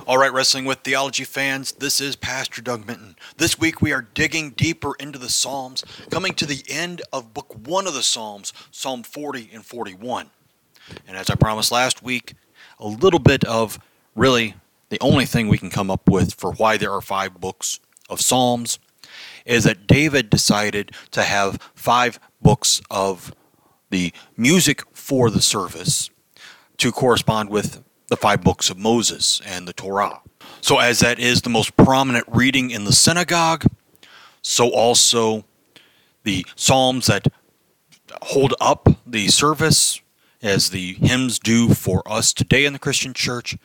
All right, Wrestling with Theology fans, this is Pastor Doug Minton. This week we are digging deeper into the Psalms, coming to the end of Book 1 of the Psalms, Psalm 40 and 41. And as I promised last week, a little bit of really the only thing we can come up with for why there are five books of Psalms is that David decided to have five books of the music for the service to correspond with the five books of Moses and the Torah. So, as that is the most prominent reading in the synagogue, so also the Psalms that hold up the service, as the hymns do for us today in the Christian church,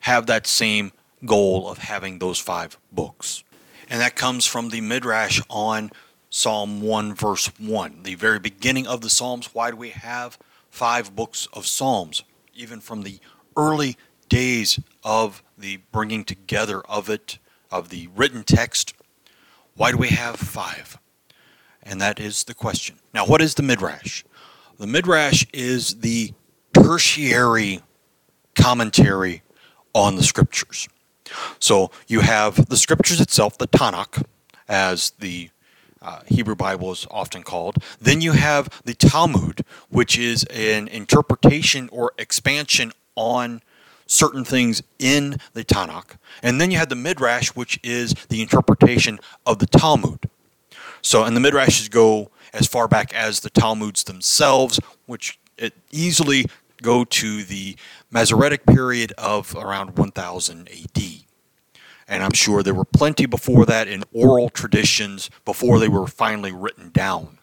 have that same goal of having those five books. And that comes from the Midrash on Psalm 1, verse 1, the very beginning of the Psalms. Why do we have five books of Psalms? Even from the early days of the bringing together of it, of the written text. Why do we have five? And that is the question. Now, what is the Midrash? The Midrash is the tertiary commentary on the scriptures. So you have the scriptures itself, the Tanakh, as the uh, Hebrew Bible is often called. Then you have the Talmud, which is an interpretation or expansion on certain things in the Tanakh. And then you had the Midrash, which is the interpretation of the Talmud. So, and the Midrashes go as far back as the Talmuds themselves, which it easily go to the Masoretic period of around 1000 AD. And I'm sure there were plenty before that in oral traditions before they were finally written down.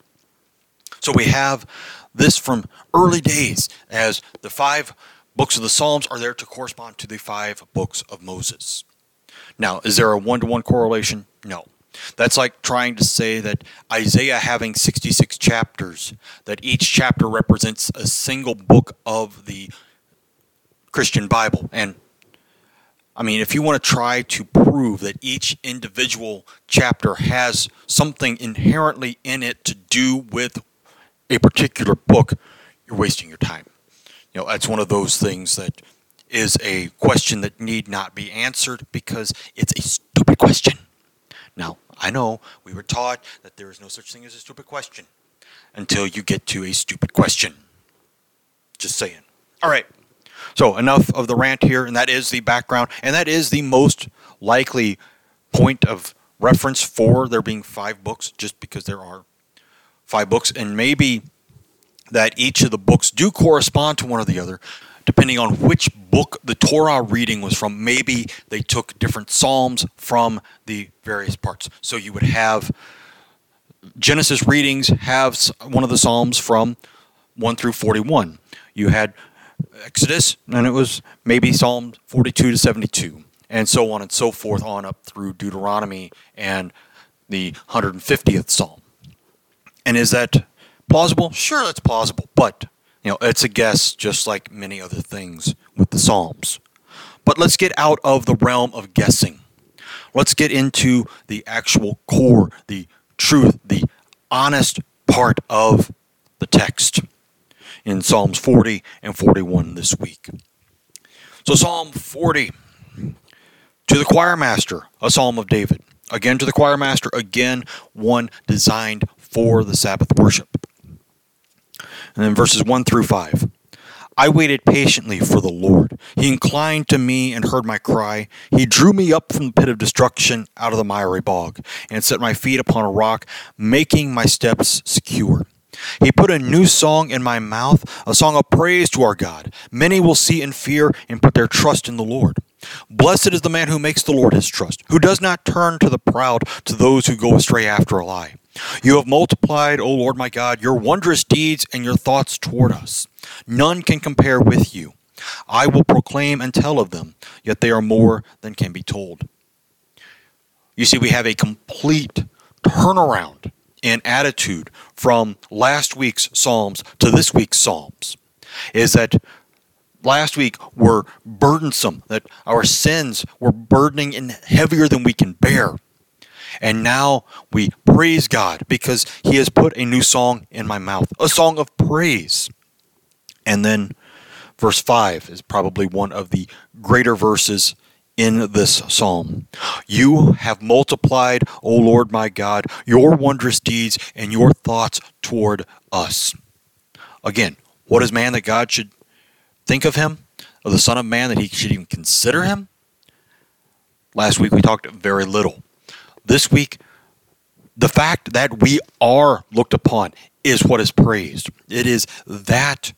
So we have this from early days as the five books of the Psalms are there to correspond to the five books of Moses. Now, is there a one to one correlation? No. That's like trying to say that Isaiah having 66 chapters, that each chapter represents a single book of the Christian Bible. And I mean, if you want to try to prove that each individual chapter has something inherently in it to do with a particular book, you're wasting your time. Know, that's one of those things that is a question that need not be answered because it's a stupid question. Now, I know we were taught that there is no such thing as a stupid question until you get to a stupid question. Just saying. All right. So, enough of the rant here, and that is the background, and that is the most likely point of reference for there being five books, just because there are five books, and maybe that each of the books do correspond to one or the other, depending on which book the Torah reading was from. Maybe they took different Psalms from the various parts. So you would have Genesis readings have one of the Psalms from 1 through 41. You had Exodus, and it was maybe Psalm 42 to 72, and so on and so forth, on up through Deuteronomy and the 150th Psalm. And is that Plausible? Sure, that's plausible, but you know, it's a guess just like many other things with the Psalms. But let's get out of the realm of guessing. Let's get into the actual core, the truth, the honest part of the text in Psalms 40 and 41 this week. So, Psalm 40 to the choir master, a psalm of David. Again to the choir master, again one designed for the Sabbath worship. And then verses 1 through 5. I waited patiently for the Lord. He inclined to me and heard my cry. He drew me up from the pit of destruction out of the miry bog and set my feet upon a rock, making my steps secure. He put a new song in my mouth, a song of praise to our God. Many will see and fear and put their trust in the Lord. Blessed is the man who makes the Lord his trust, who does not turn to the proud, to those who go astray after a lie. You have multiplied, O Lord my God, your wondrous deeds and your thoughts toward us. None can compare with you. I will proclaim and tell of them, yet they are more than can be told. You see, we have a complete turnaround in attitude from last week's Psalms to this week's Psalms. Is that last week were burdensome, that our sins were burdening and heavier than we can bear. And now we praise God because He has put a new song in my mouth, a song of praise. And then Verse 5 is probably one of the greater verses in this psalm. You have multiplied, O Lord my God, your wondrous deeds and your thoughts toward us. Again, what is man that God should think of him? Of the Son of Man that he should even consider him? Last week we talked very little. This week, the fact that we are looked upon is what is praised. It is that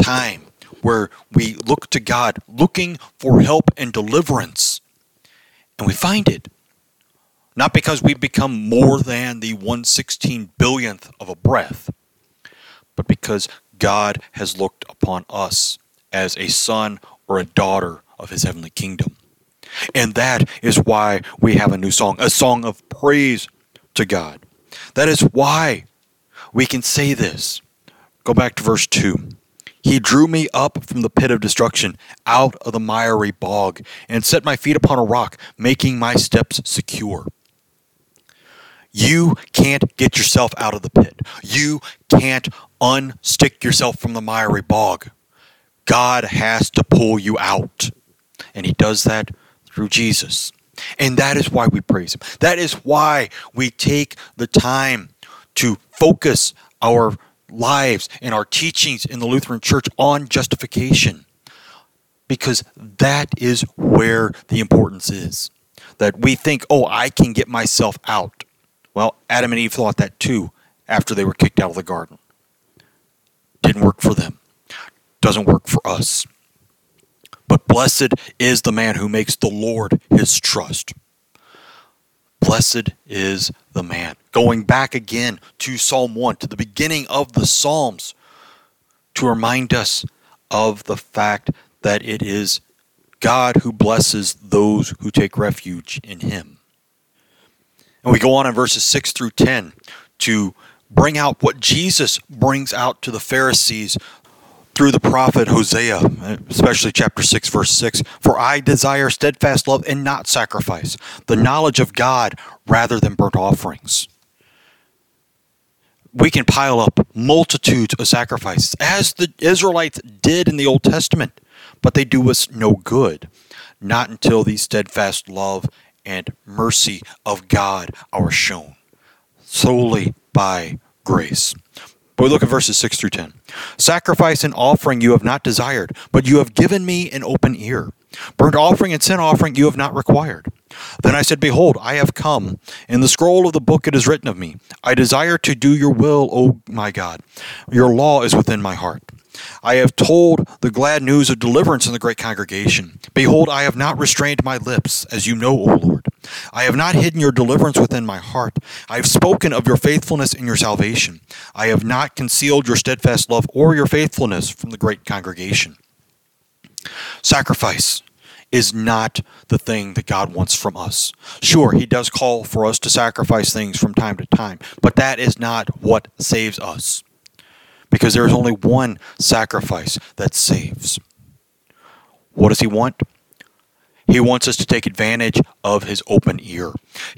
time where we look to God looking for help and deliverance, and we find it. Not because we've become more than the 116 billionth of a breath, but because God has looked upon us as a son or a daughter of his heavenly kingdom. And that is why we have a new song, a song of praise to God. That is why we can say this. Go back to verse 2. He drew me up from the pit of destruction, out of the miry bog, and set my feet upon a rock, making my steps secure. You can't get yourself out of the pit. You can't unstick yourself from the miry bog. God has to pull you out. And He does that through Jesus. And that is why we praise Him. That is why we take the time to focus our lives and our teachings in the Lutheran Church on justification. Because that is where the importance is. That we think, oh, I can get myself out. Well, Adam and Eve thought that too after they were kicked out of the garden. Didn't work for them. Doesn't work for us. But blessed is the man who makes the Lord his trust. Blessed is the man. Going back again to Psalm 1, to the beginning of the Psalms, to remind us of the fact that it is God who blesses those who take refuge in him. And we go on in verses 6 through 10 to bring out what Jesus brings out to the Pharisees through the prophet Hosea, especially chapter 6, verse 6 For I desire steadfast love and not sacrifice, the knowledge of God rather than burnt offerings. We can pile up multitudes of sacrifices, as the Israelites did in the Old Testament, but they do us no good, not until the steadfast love and mercy of God are shown, solely by grace. But we look at verses 6 through 10. Sacrifice and offering you have not desired, but you have given me an open ear. Burnt offering and sin offering you have not required. Then I said, Behold, I have come. In the scroll of the book it is written of me. I desire to do your will, O my God. Your law is within my heart. I have told the glad news of deliverance in the great congregation. Behold, I have not restrained my lips, as you know, O Lord. I have not hidden your deliverance within my heart. I have spoken of your faithfulness and your salvation. I have not concealed your steadfast love or your faithfulness from the great congregation. Sacrifice is not the thing that God wants from us. Sure, He does call for us to sacrifice things from time to time, but that is not what saves us because there is only one sacrifice that saves. What does he want? He wants us to take advantage of his open ear.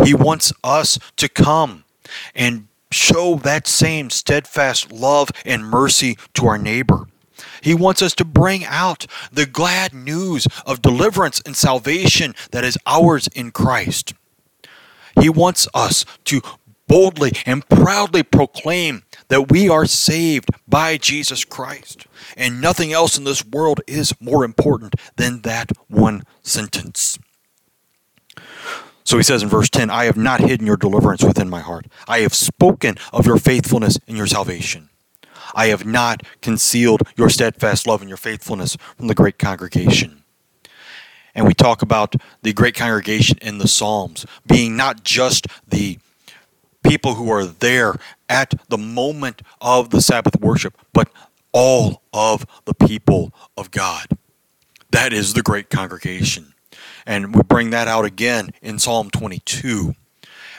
He wants us to come and show that same steadfast love and mercy to our neighbor. He wants us to bring out the glad news of deliverance and salvation that is ours in Christ. He wants us to boldly and proudly proclaim that we are saved by Jesus Christ. And nothing else in this world is more important than that one sentence. So he says in verse 10 I have not hidden your deliverance within my heart. I have spoken of your faithfulness and your salvation. I have not concealed your steadfast love and your faithfulness from the great congregation. And we talk about the great congregation in the Psalms being not just the people who are there at the moment of the Sabbath worship, but all of the people of God. That is the great congregation. And we bring that out again in Psalm 22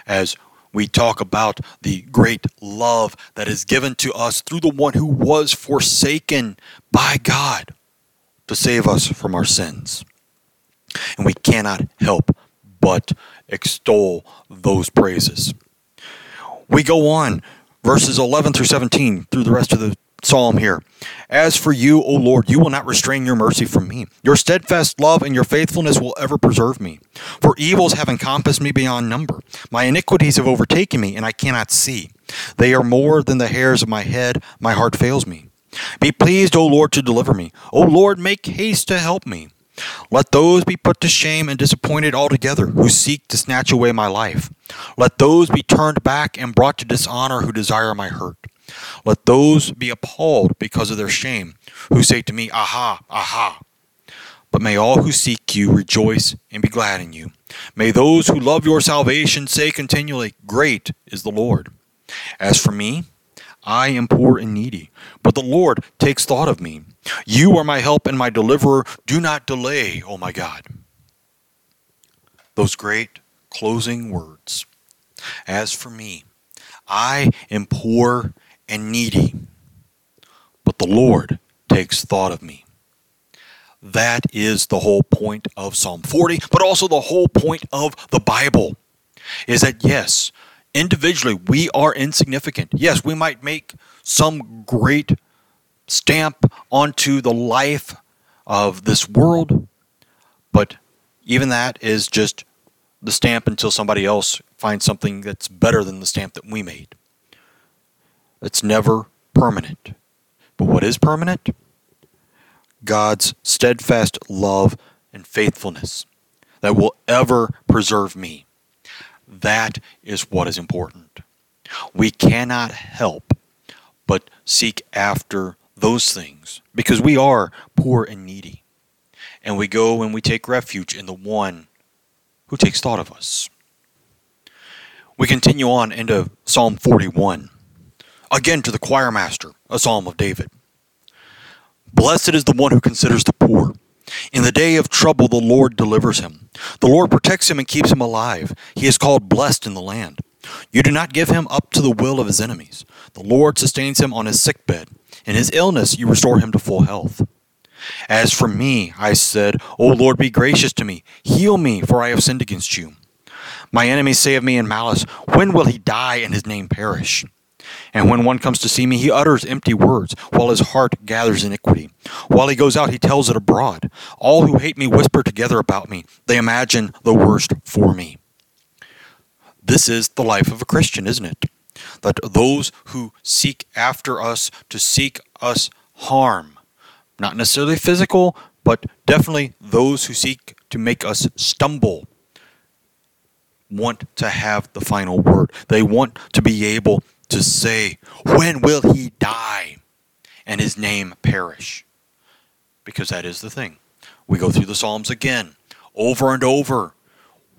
as we talk about the great love that is given to us through the one who was forsaken by God to save us from our sins. And we cannot help but extol those praises. We go on, verses 11 through 17, through the rest of the psalm here. As for you, O Lord, you will not restrain your mercy from me. Your steadfast love and your faithfulness will ever preserve me. For evils have encompassed me beyond number. My iniquities have overtaken me, and I cannot see. They are more than the hairs of my head. My heart fails me. Be pleased, O Lord, to deliver me. O Lord, make haste to help me. Let those be put to shame and disappointed altogether who seek to snatch away my life. Let those be turned back and brought to dishonor who desire my hurt. Let those be appalled because of their shame, who say to me, Aha, aha. But may all who seek you rejoice and be glad in you. May those who love your salvation say continually, Great is the Lord. As for me, I am poor and needy, but the Lord takes thought of me. You are my help and my deliverer. Do not delay, O my God. Those great closing words. As for me, I am poor and needy, but the Lord takes thought of me. That is the whole point of Psalm 40, but also the whole point of the Bible is that yes, individually we are insignificant. Yes, we might make some great stamp onto the life of this world, but even that is just the stamp until somebody else finds something that's better than the stamp that we made. It's never permanent. But what is permanent? God's steadfast love and faithfulness that will ever preserve me. That is what is important. We cannot help but seek after those things because we are poor and needy. And we go and we take refuge in the one who takes thought of us. We continue on into Psalm 41. Again to the choir master, a psalm of David. Blessed is the one who considers the poor. In the day of trouble, the Lord delivers him. The Lord protects him and keeps him alive. He is called blessed in the land. You do not give him up to the will of his enemies. The Lord sustains him on his sick bed. In his illness, you restore him to full health. As for me, I said, O Lord, be gracious to me. Heal me, for I have sinned against you. My enemies say of me in malice, When will he die and his name perish? And when one comes to see me, he utters empty words, while his heart gathers iniquity. While he goes out, he tells it abroad. All who hate me whisper together about me. They imagine the worst for me. This is the life of a Christian, isn't it? That those who seek after us to seek us harm, not necessarily physical, but definitely those who seek to make us stumble, want to have the final word. They want to be able to say, When will he die and his name perish? Because that is the thing. We go through the Psalms again, over and over.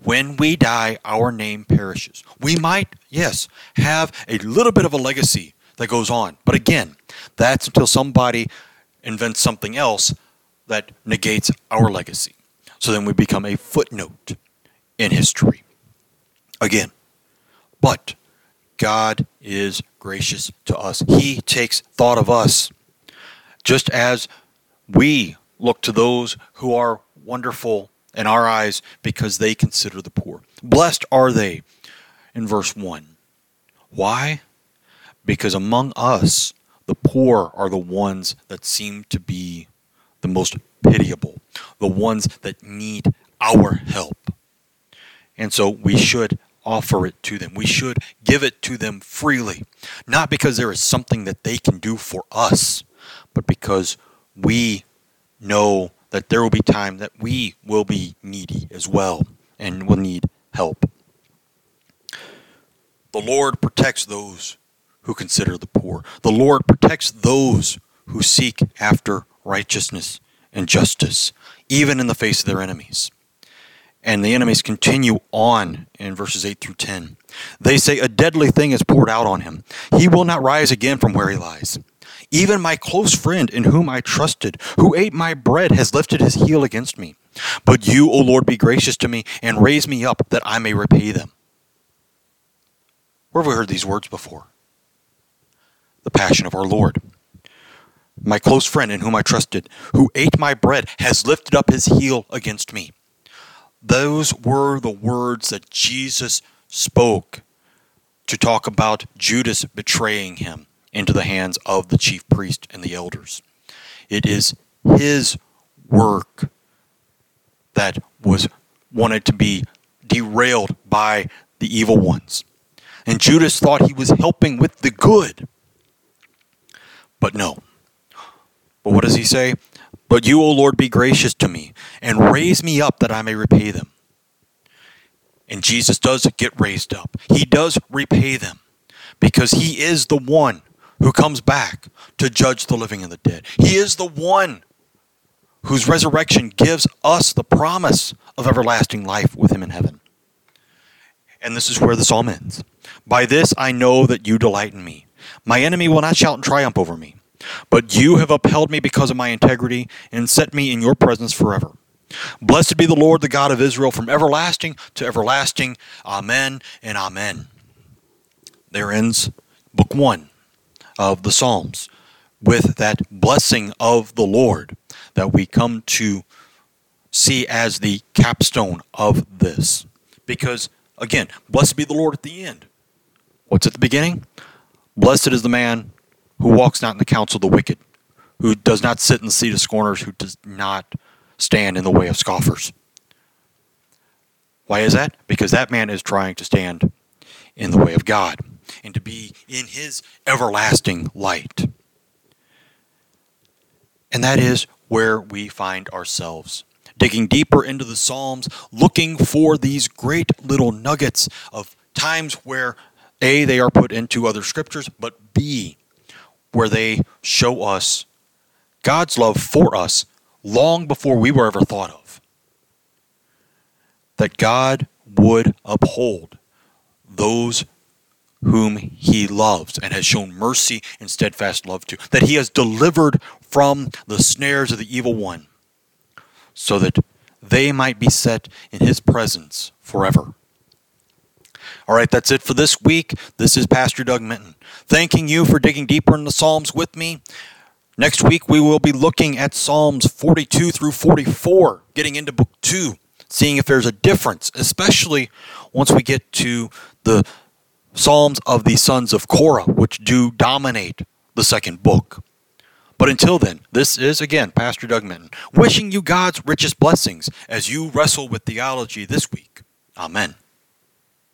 When we die, our name perishes. We might, yes, have a little bit of a legacy that goes on. But again, that's until somebody invents something else that negates our legacy. So then we become a footnote in history. Again, but God is gracious to us. He takes thought of us. Just as we look to those who are wonderful in our eyes because they consider the poor. Blessed are they in verse 1. Why? Because among us, the poor are the ones that seem to be the most pitiable, the ones that need our help. And so we should offer it to them. We should give it to them freely, not because there is something that they can do for us, but because we know that there will be time that we will be needy as well and will need help. The Lord protects those who consider the poor. The Lord protects those who seek after righteousness and justice, even in the face of their enemies. And the enemies continue on in verses 8 through 10. They say, A deadly thing is poured out on him. He will not rise again from where he lies. Even my close friend in whom I trusted, who ate my bread, has lifted his heel against me. But you, O Lord, be gracious to me and raise me up that I may repay them. Where have we heard these words before? The passion of our Lord. My close friend in whom I trusted, who ate my bread, has lifted up his heel against me. Those were the words that Jesus spoke to talk about Judas betraying him into the hands of the chief priest and the elders. It is his work that was wanted to be derailed by the evil ones. And Judas thought he was helping with the good. But no. But what does he say? But you, O Lord, be gracious to me and raise me up that I may repay them. And Jesus does get raised up. He does repay them because he is the one who comes back to judge the living and the dead. He is the one whose resurrection gives us the promise of everlasting life with him in heaven. And this is where the psalm ends. By this I know that you delight in me. My enemy will not shout in triumph over me. But you have upheld me because of my integrity and set me in your presence forever. Blessed be the Lord, the God of Israel, from everlasting to everlasting. Amen and amen. There ends book one of the Psalms with that blessing of the Lord that we come to see as the capstone of this. Because, again, blessed be the Lord at the end. What's at the beginning? Blessed is the man who walks not in the counsel of the wicked, who does not sit in the seat of scorners, who does not stand in the way of scoffers. Why is that? Because that man is trying to stand in the way of God and to be in his everlasting light. And that is where we find ourselves. Digging deeper into the Psalms, looking for these great little nuggets of times where A, they are put into other scriptures, but B, where they show us God's love for us long before we were ever thought of. That God would uphold those whom he loves and has shown mercy and steadfast love to, that he has delivered from the snares of the evil one, so that they might be set in his presence forever. All right, that's it for this week. This is Pastor Doug Minton, thanking you for digging deeper in the Psalms with me. Next week, we will be looking at Psalms 42 through 44, getting into book 2, seeing if there's a difference, especially once we get to the Psalms of the sons of Korah, which do dominate the second book. But until then, this is again Pastor Doug Minton, wishing you God's richest blessings as you wrestle with theology this week. Amen.